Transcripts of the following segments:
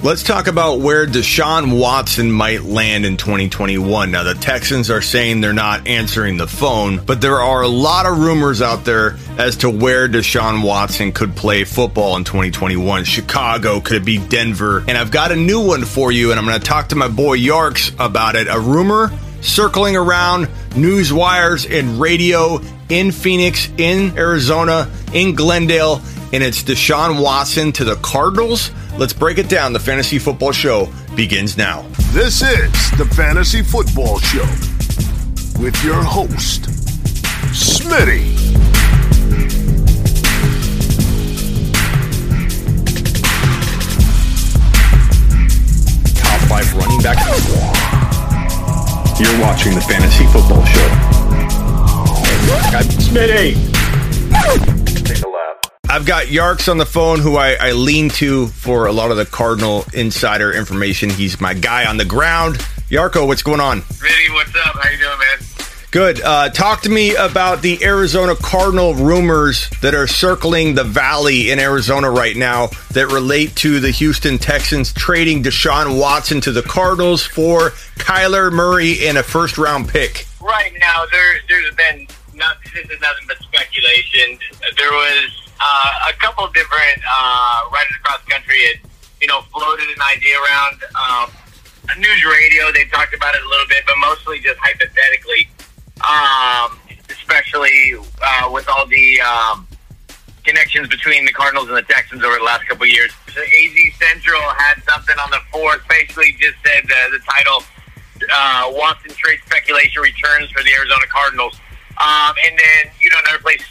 Let's talk about where Deshaun Watson might land in 2021. Now, the Texans are saying they're not answering the phone, but there are a lot of rumors out there as to where Deshaun Watson could play football in 2021. Chicago, could it be Denver? And I've got a new one for you, and I'm going to talk to my boy Yarks about it. A rumor circling around news wires and radio in Phoenix, in Arizona, in Glendale, and it's Deshaun Watson to the Cardinals. Let's break it down. The Fantasy Football Show begins now. This is the Fantasy Football Show with your host, Smitty. Top five running back. You're watching the Fantasy Football Show. Smitty. I've got Yarks on the phone, who I, I lean to for a lot of the Cardinal insider information. He's my guy on the ground. Yarko, what's going on? Vinny, what's up? How you doing, man? Good. Uh, talk to me about the Arizona Cardinal rumors that are circling the valley in Arizona right now that relate to the Houston Texans trading Deshaun Watson to the Cardinals for Kyler Murray and a first round pick. Right now, there there's been not this is nothing but speculation. There was uh, a couple different uh, writers across the country had you know floated an idea around um, news radio. They talked about it a little bit, but mostly just hypothetically. Um, especially uh, with all the um, connections between the Cardinals and the Texans over the last couple of years. So AZ Central had something on the fourth, basically just said the, the title uh, Watson trade speculation returns for the Arizona Cardinals. Um, and then, you know, another place,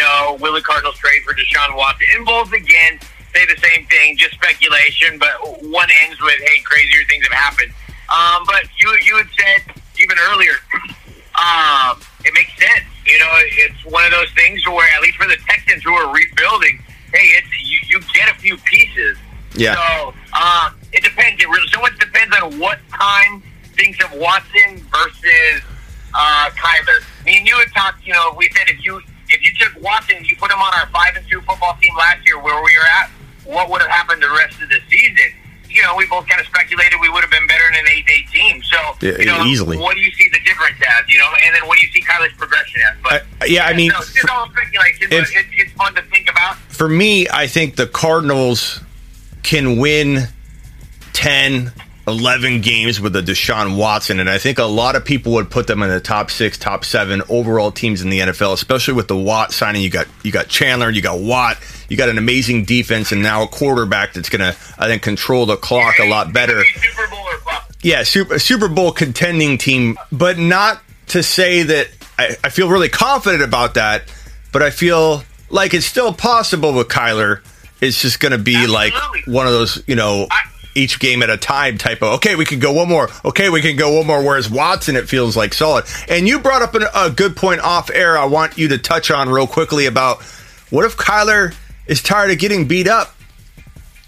know, will the Cardinals trade for Deshaun Watson? Both, again, say the same thing, just speculation, but one ends with, hey, crazier things have happened. Um, but you, you had said even earlier, um, it makes sense. You know, it's one of those things where, at least for the Texans who are rebuilding, hey, it's you, you get a few pieces. Yeah. So uh, it depends. It really so much depends on what Keim thinks of Watson versus uh, Kyler. Me and you had talked. You know, we said if you if you took Watson, you put him on our five and two football team last year, where we were at, what would have happened the rest of the season? You know, we both kind of speculated we would have been better than an eight eight team. So Yeah, you know, easily. What do you see the difference as? You know, and then what do you see Kyler's progression as? But Uh, yeah, I mean, it's all speculation, but if- it, it's fun to think about. for me, I think the Cardinals can win 10, 11 games with the Deshaun Watson. And I think a lot of people would put them in the top six, top seven overall teams in the NFL, especially with the Watt signing. You got you got Chandler, you got Watt, you got an amazing defense, and now a quarterback that's gonna, I think, control the clock a lot better. Super Bowl. Yeah, Super Super Bowl contending team, but not to say that I, I feel really confident about that. But I feel like it's still possible with Kyler. It's just going to be like one of those, you know, I- each game at a time type of. Okay, we can go one more. Okay, we can go one more. Whereas Watson, it feels like solid. And you brought up an, a good point off air. I want you to touch on real quickly about what if Kyler is tired of getting beat up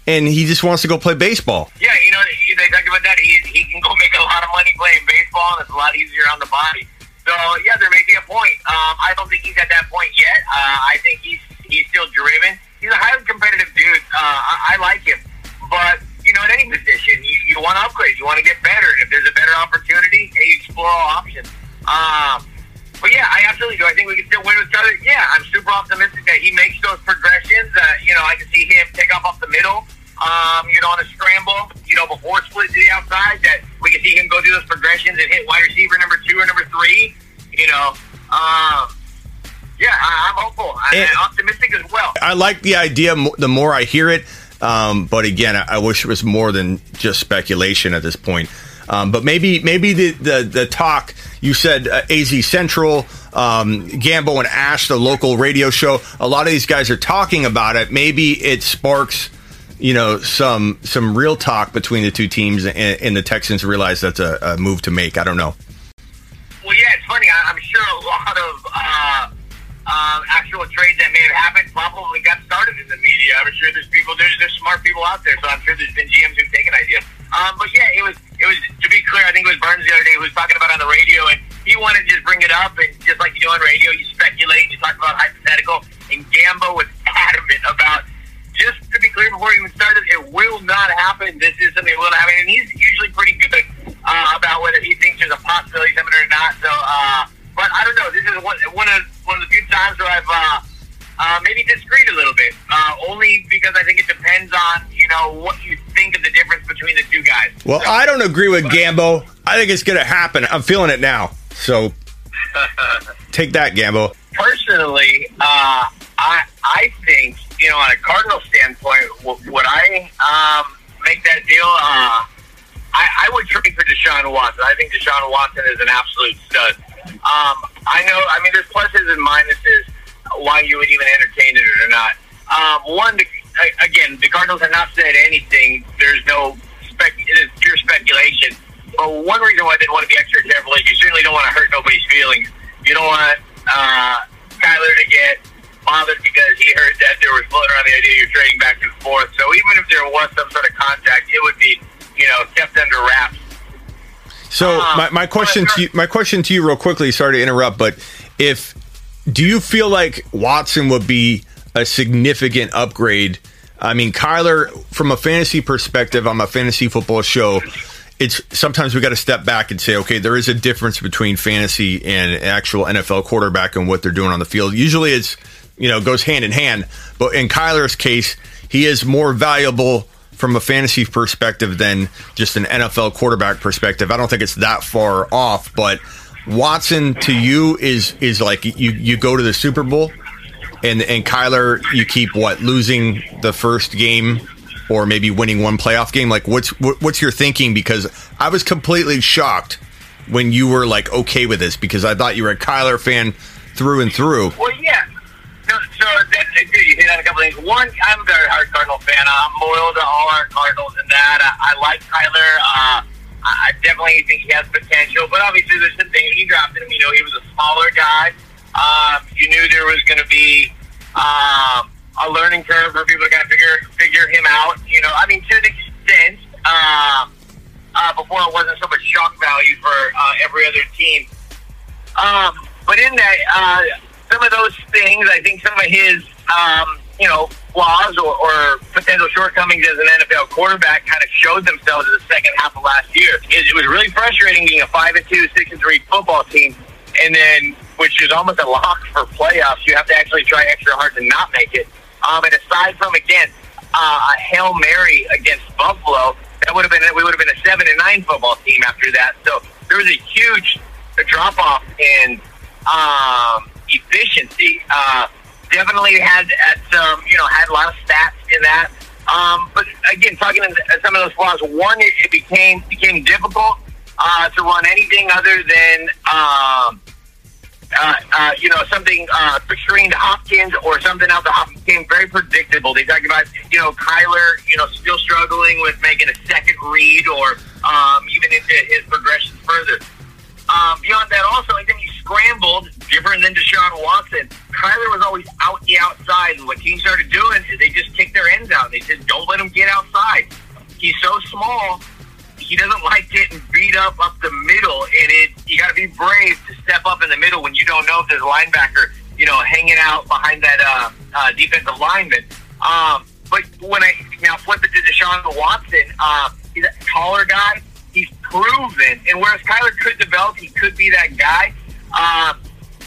and he just wants to go play baseball. Yeah, you know, they talk about that. He, he can go make a lot of money playing baseball, and it's a lot easier on the body. So, yeah, there may be a point. Um, I don't think he's at that point yet. Uh, I think he's he's still driven. He's a highly competitive dude. Uh, I, I like him. But, you know, in any position, you, you want to upgrade. You want to get better. And if there's a better opportunity, hey, you explore all options. Um, but yeah, I absolutely do. I think we can still win with Kyler. Yeah, I'm super optimistic that he makes those progressions. Uh, you know, I can see him take off off the middle. Um, you know, on a scramble. You know, before split to the outside, that we can see him go through those progressions and hit wide receiver number two or number three. You know, um, yeah, I, I'm hopeful. And- I'm optimistic as well. I like the idea the more I hear it. Um, but again, I, I wish it was more than just speculation at this point. Um, but maybe maybe the, the, the talk you said uh, AZ Central, um, Gambo and Ash, the local radio show. A lot of these guys are talking about it. Maybe it sparks you know some some real talk between the two teams, and, and the Texans realize that's a, a move to make. I don't know. Well, yeah, it's funny. I, I'm sure a lot of uh, uh, actual trades that may have happened probably got started in the media. I'm sure there's people, there's, there's smart people out there, so I'm sure there's been GMs who've taken ideas. Um, but yeah, it was, it was to be clear. I think it was Burns the other day who was talking about on the radio, and he wanted to just bring it up, and just like you do on radio, you speculate, you talk about hypothetical, and Gambo was adamant about just to be clear before he even started. It will not happen. This is something that will not happen, and he's usually pretty good uh, about whether he because I think it depends on you know what you think of the difference between the two guys. Well, So- I don't agree with Gambo. I think it's going to happen. I'm feeling it now. So take that, Gambo. personally, uh, I I think you know on a Cardinal standpoint, w- would I um, make that deal? Uh, I, I would trade for Deshaun Watson. I think Deshaun Watson is an absolute stud. Um, I know. I mean, there's pluses and minuses why you would even entertain it or not. Um, one, the, again, the Cardinals have not said anything. There's no spec. It is pure speculation. But one reason why they want to be extra careful is you certainly don't want to hurt nobody's feelings. You don't want uh, Kyler to get bothered because he heard that there was floating around the idea you're trading back and forth. So even if there was some sort of contact, it would be, you know, kept under wraps. So Um, my, my question to you, my question to you, real quickly. Sorry to interrupt, but if do you feel like Watson would be a significant upgrade? I mean, Kyler, from a fantasy perspective, on a fantasy football show, it's sometimes we got to step back and say, okay, there is a difference between fantasy and actual NFL quarterback and what they're doing on the field. Usually, it's you know goes hand in hand, but in Kyler's case, he is more valuable from a fantasy perspective than just an NFL quarterback perspective. I don't think it's that far off, but Watson to you is is like you you go to the Super Bowl and and Kyler you keep what losing the first game or maybe winning one playoff game like what's what, what's your thinking because I was completely shocked when you were like okay with this because I thought you were a Kyler fan through and through. Well, yeah. So that, you hit on a couple things. One, I'm a very hard Cardinal fan. I'm loyal to all our Cardinals and that. I, I like Kyler. Uh, I definitely think he has potential, but obviously there's some things. You drafted him. You know, he was a smaller guy. Um, you knew there was going to be um, a learning curve for people to kind of figure figure him out. You know, I mean, to an extent. Um, uh, before it wasn't so much shock value for uh, every other team. Um, but in that, uh, some of those things, I think some of his, um, you know, flaws or, or potential shortcomings as an NFL quarterback kind of showed themselves in the second half of last year. It, it was really frustrating being a five and two, six and three football team, and then which is almost a lock for playoffs. You have to actually try extra hard to not make it. Um, and aside from again uh, a hail mary against Buffalo, that would have been we would have been a seven and nine football team after that. So there was a huge drop off in um, efficiency. Uh, definitely had at some you know had a lot of stats in that. Um, but again, talking to some of those flaws, one it, it became became difficult uh, to run anything other than. Uh, uh, you know, something uh, featuring Hopkins or something else. The Hopkins became very predictable. They talked about, you know, Kyler, you know, still struggling with making a second read or um, even into his progressions further. Um, beyond that, also, I think he scrambled different than Deshaun Watson. Kyler was always out the outside, and what teams started doing is they just kick their ends out. They said, don't let him get outside. He's so small he doesn't like getting beat up up the middle, and it you got to be brave to step up in the middle when you don't know if there's a linebacker, you know, hanging out behind that uh, uh, defensive lineman. Um, but when I now flip it to Deshaun Watson, uh, he's a taller guy. He's proven, and whereas Kyler could develop, he could be that guy. Uh,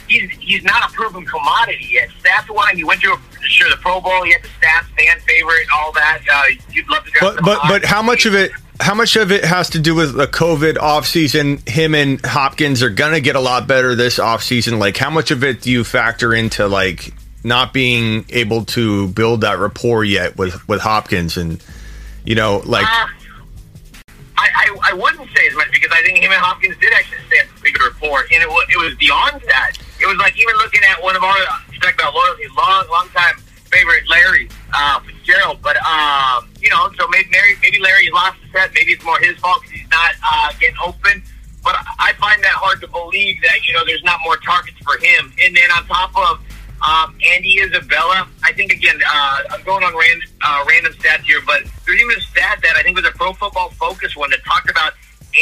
he's he's not a proven commodity yet. Stats wise, he went to a, sure the Pro Bowl. He had the stats, fan favorite, all that. Uh, you'd love to But but but how much of it how much of it has to do with the COVID offseason? Him and Hopkins are gonna get a lot better this offseason. Like how much of it do you factor into like not being able to build that rapport yet with with Hopkins and you know like Uh, I, I, I wouldn't say as much because I think him and Hopkins did actually stand a bigger rapport, and it was, it was beyond that. It was like even looking at one of our you about loyalty, long long time favorite Larry uh, Fitzgerald, but um, you know, so maybe maybe Larry lost maybe it's more his fault because he's not uh, getting open. But I find that hard to believe that you know there's not more targets for him. And then on top of um, Andy Isabella, I think again, uh, I'm going on ran, uh, random stats here, but there's even a stat that I think was a Pro Football Focus one that talked about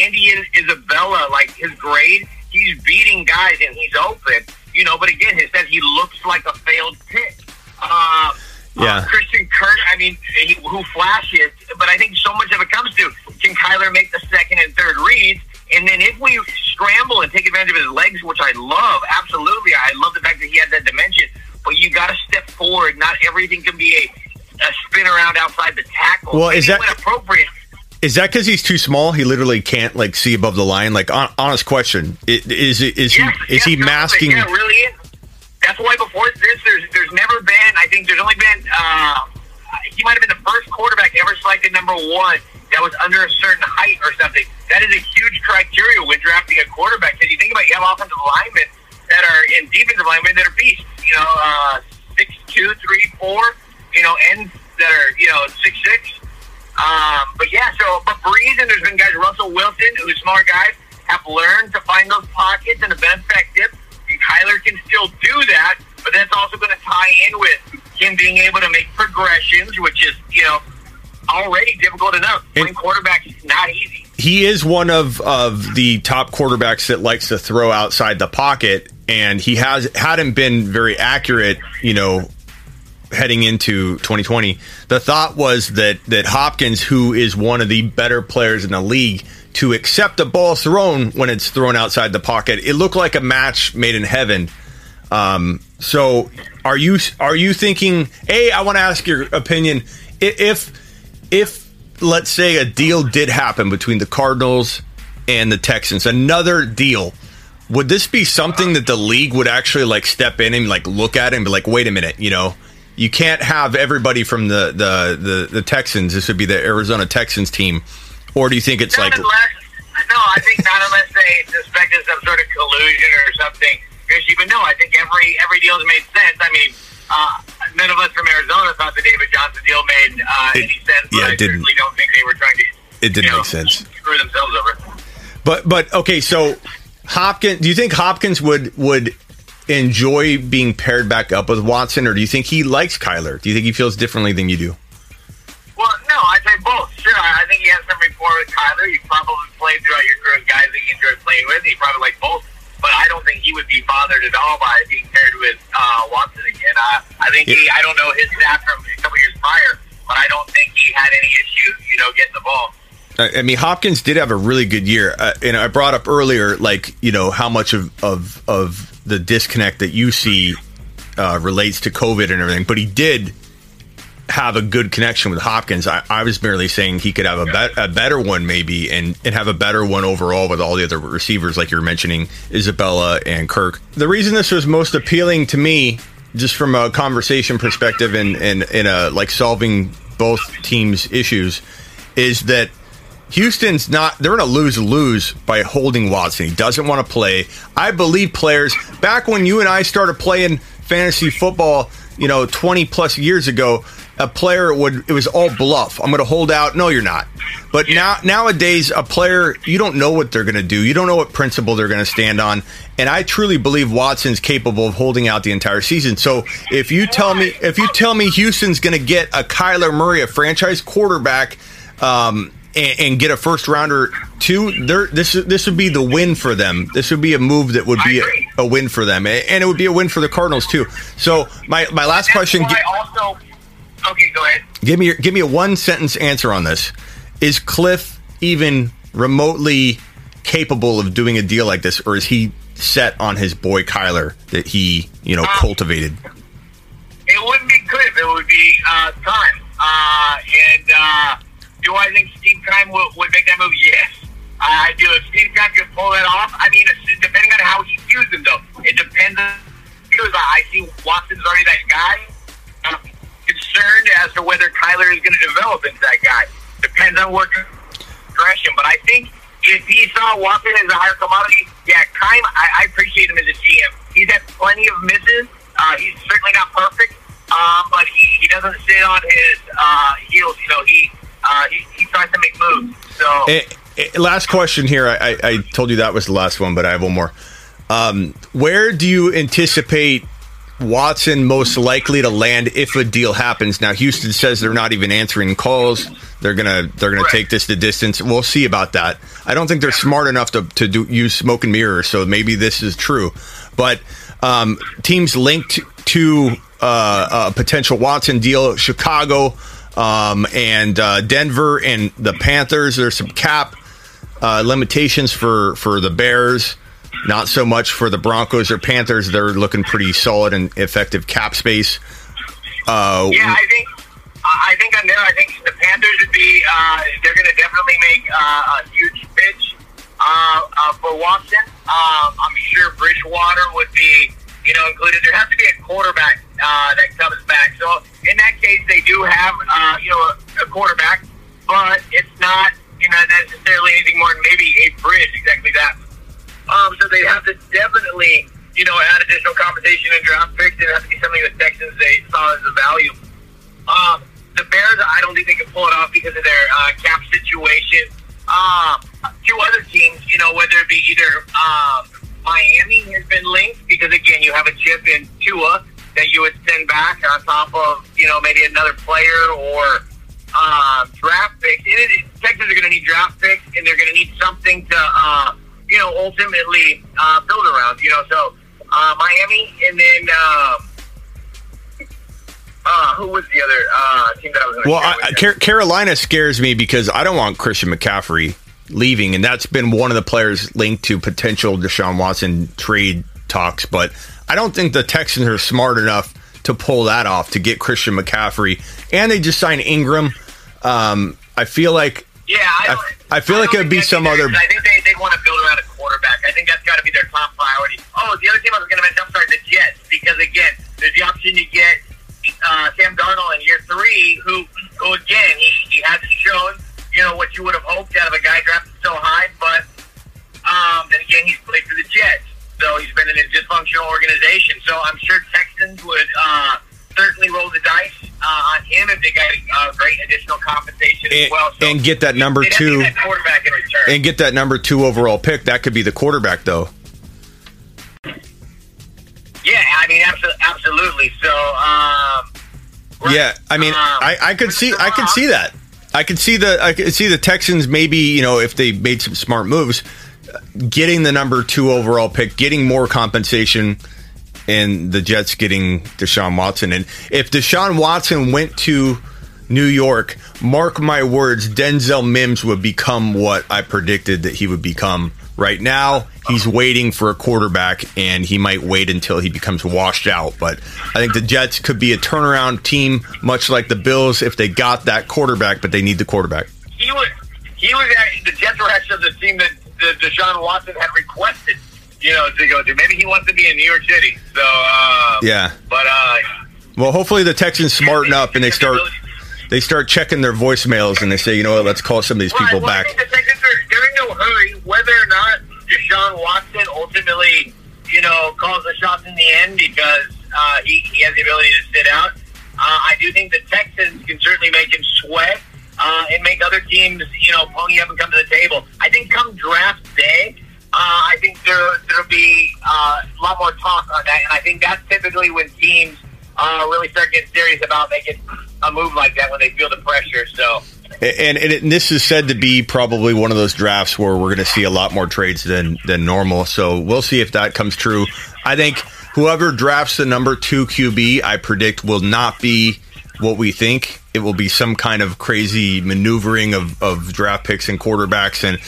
Andy Isabella, like his grade, he's beating guys and he's open, you know. But again, he says he looks like a failed pick. Uh, Yeah. Uh, Christian Kirk, I mean, he, who flashes, but I think so much of it comes to can Kyler make the second and third reads? And then if we scramble and take advantage of his legs, which I love, absolutely, I love the fact that he has that dimension. But you got to step forward. Not everything can be a, a spin around outside the tackle. Well, is that- appropriate? Is that because he's too small? He literally can't like see above the line. Like, hon- honest question: Is it is Yes, he is yes, he masking? Yeah, really might have been the first quarterback ever selected number one that was under a certain height or something. That is a huge criteria when drafting a quarterback. Because you think about, it, you have offensive linemen that are in defensive linemen that are beasts. You know, uh, six two, three, four. You know, ends that are you know six six. Um, but yeah, so but Brees and there's been guys Russell Wilson, who's smaller guys, have learned to find those pockets and have been effective. And Kyler can still do that, but that's also going to tie in with him being able to make progressions, which is you know already difficult enough. Playing quarterback is not easy. he is one of of the top quarterbacks that likes to throw outside the pocket, and he has hadn't been very accurate. You know, heading into 2020, the thought was that that Hopkins, who is one of the better players in the league, to accept a ball thrown when it's thrown outside the pocket, it looked like a match made in heaven. Um, so, are you are you thinking? A, I want to ask your opinion. If if let's say a deal did happen between the Cardinals and the Texans, another deal, would this be something that the league would actually like step in and like look at and be like, wait a minute, you know, you can't have everybody from the the the, the Texans. This would be the Arizona Texans team, or do you think it's Not like? unless, no, I think not unless they suspected some sort of collusion or something. Because even no, I think every every deal's made sense. I mean, uh, none of us from Arizona thought the David Johnson deal made uh, It- any sense. yeah, but I didn't. certainly don't think they were trying to. It didn't know, make sense. Screw themselves over. But but okay, so Hopkins, do you think Hopkins would would enjoy being paired back up with Watson, or do you think he likes Kyler? Do you think he feels differently than you do? Well, no, I say both. Sure, I I think he has some rapport with Kyler. You probably played throughout your career with guys that you enjoyed playing with. He probably like both. But I don't think he would be bothered at all by being paired with uh, Watson again. Uh, I think he, I don't know his stats from a couple years prior, but I don't think he had any issue, you know, getting the ball. I I mean, Hopkins did have a really good year, uh, and I brought up earlier, like you know, how much of of of the disconnect that you see uh, relates to COVID and everything. But he did have a good connection with Hopkins. I, I was merely saying he could have a, bet, a better one, maybe, and and have a better one overall with all the other receivers, like you're mentioning, Isabella and Kirk. The reason this was most appealing to me, just from a conversation perspective and and in a like solving both teams' issues, is that Houston's not, they're going to lose lose by holding Watson. He doesn't want to play. I believe players, back when you and I started playing fantasy football, you know, 20 plus years ago, a player would, it was all bluff. I'm going to hold out. No, you're not. But now, nowadays, a player, you don't know what they're going to do. You don't know what principle they're going to stand on. And I truly believe Watson's capable of holding out the entire season. So if you tell me, if you tell me Houston's going to get a Kyler Murray, a franchise quarterback, um, and, and get a first rounder too. This this would be the win for them. This would be a move that would be a, a win for them, and it would be a win for the Cardinals too. So my my last question: also, okay, go ahead. give me your, give me a one sentence answer on this. Is Cliff even remotely capable of doing a deal like this, or is he set on his boy Kyler that he you know cultivated? It wouldn't be Cliff. It would be uh, Keim. Uh, and uh, do I think Steve Keim would, would make that move? Yes. I do. If Steve Keim could pull that off, I mean, it's depending on how he views him, though. It depends on because I see Watson's already that guy. Concerned as to whether Kyler is going to develop into that guy. Depends on what progression. But I think if he saw Watson as a higher commodity, yeah, Keim, I, I appreciate him as a GM. He's had plenty of misses. Uh, he's certainly not perfect, uh, but he, he doesn't sit on his uh, heels. You know, he, uh, he he tries to make moves. So Eh, eh, last question here. I, I, I told you that was the last one, but I have one more. Um, where do you anticipate Watson most likely to land if a deal happens? Now, Houston says they're not even answering calls. They're gonna they're gonna Right. take this the distance. We'll see about that. I don't think they're smart enough to to do use smoke and mirrors. So maybe this is true, but um, teams linked to uh, a potential Watson deal. Chicago um, and uh, Denver and the Panthers. There's some cap uh, limitations for for the Bears. Not so much for the Broncos or Panthers. They're looking pretty solid and effective cap space. Uh, yeah, I think I think on there, I think the Panthers would be. Uh, they're going to definitely make uh, a huge pitch uh, uh, for Watson. Um, I'm sure Bridgewater would be, you know, included. There has to be a quarterback uh, that comes back. So in that case, they do have, have a chip in Tua that you would send back on top of, you know, maybe another player or um, draft picks. And it, Texans are going to need draft picks, and they're going to need something to, uh, you know, ultimately uh, build around. You know, so uh, Miami, and then. Um, uh, who was the other uh, team that I was going to Well, I, Car- Carolina scares me because I don't want Christian McCaffrey leaving, and that's been one of the players linked to potential Deshaun Watson trade talks. But I don't think the Texans are smart enough to pull that off to get Christian McCaffrey, and they just signed Ingram. Um, I feel like yeah, I, I, I feel like it'd be some other. I think they, they want to build around a quarterback. I think that's got to be their top priority. Oh, the other team I was going to mention, I'm sorry, the Jets, because again, there's the option to get uh, Sam Darnold in year three, who, who again, he, he hasn't shown, you know, what you would have hoped out of a guy drafted so high, but um, then again, he's played for the Jets, so he's been in a dysfunctional organization. So I'm sure Texans would uh, certainly roll the dice uh, on him if they got uh, great additional compensation and, as well. So and get that number two that quarterback in return. And get that number two overall pick. That could be the quarterback, though. Yeah, I mean, absolutely. So, um, right, yeah, I mean, um, I, I could see, I could see that. I could see the, I could see the Texans maybe, you know, if they made some smart moves, getting the number two overall pick, getting more compensation, and the Jets getting Deshaun Watson. And if Deshaun Watson went to New York, mark my words, Denzel Mims would become what I predicted that he would become Right now, he's waiting for a quarterback, and he might wait until he becomes washed out. But I think the Jets could be a turnaround team, much like the Bills, if they got that quarterback, but they need the quarterback. He was, he was the Jets were actually the team that Deshaun Watson had requested, you know, to go to. Maybe he wants to be in New York City. So, uh, yeah. But, uh, well, hopefully the Texans smarten up and they start they start checking their voicemails and they say, you know what, let's call some of these people right, well, back. The Texans are, they're in no hurry, whether or not Deshaun Watson ultimately, you know, calls the shots in the end because uh, he, he has the ability to sit out. Uh, I do think the Texans can certainly make him sweat uh, and make other teams, you know, pony up and come to the table. I think come draft day, uh, I think there there'll be uh, a lot more talk on that, and I think that's typically when teams uh, really start getting serious about making a move like that when they feel the pressure. So. And, and, it, and, this is said to be probably one of those drafts where we're going to see a lot more trades than than normal. So we'll see if that comes true. I think whoever drafts the number two QB, I predict will not be what we think. It will be some kind of crazy maneuvering of, of draft picks and quarterbacks and.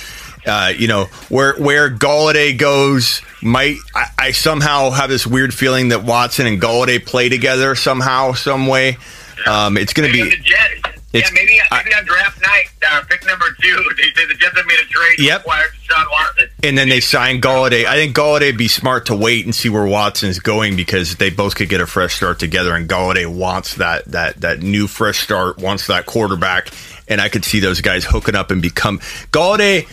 Uh, you know where where Golladay goes might I, I, somehow have this weird feeling that Watson and Golladay play together somehow some way. Um, it's going to be yeah, maybe, maybe on draft night, uh, pick number two, they say the Jets have made a trade yep. to acquire Deshaun Watson. And then they sign Golladay. I think Golladay'd be smart to wait and see where Watson's going because they both could get a fresh start together. And Golladay wants that that that new fresh start, wants that quarterback. And I could see those guys hooking up and become Golladay.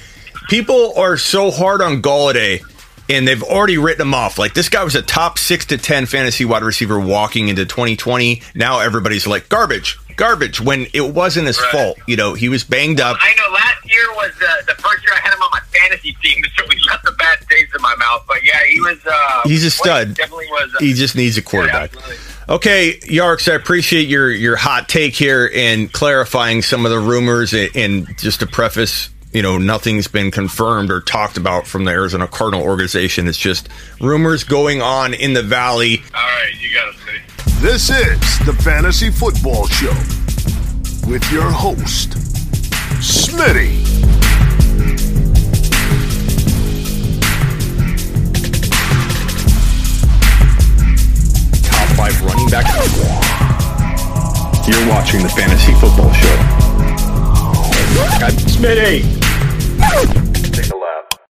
People are so hard on Golladay and they've already written him off. Like this guy was a top six to ten fantasy wide receiver walking into 2020. Now everybody's like garbage, garbage. When it wasn't his right. fault, you know, he was banged up. I know. Last year was uh, the first year I had him on my fantasy team, so he left a bad taste in my mouth. But yeah, he was. Uh, He's a stud. Definitely was. Uh, he just needs a quarterback. Yeah, Okay, Yarks, I appreciate your your hot take here and clarifying some of the rumors. And just to preface you know, nothing's been confirmed or talked about from the Arizona Cardinal organization. It's just rumors going on in the valley. All right, you got it, City. This is the Fantasy Football Show with your host, Smitty. Top five running back. You're watching the Fantasy Football Show. Smitty.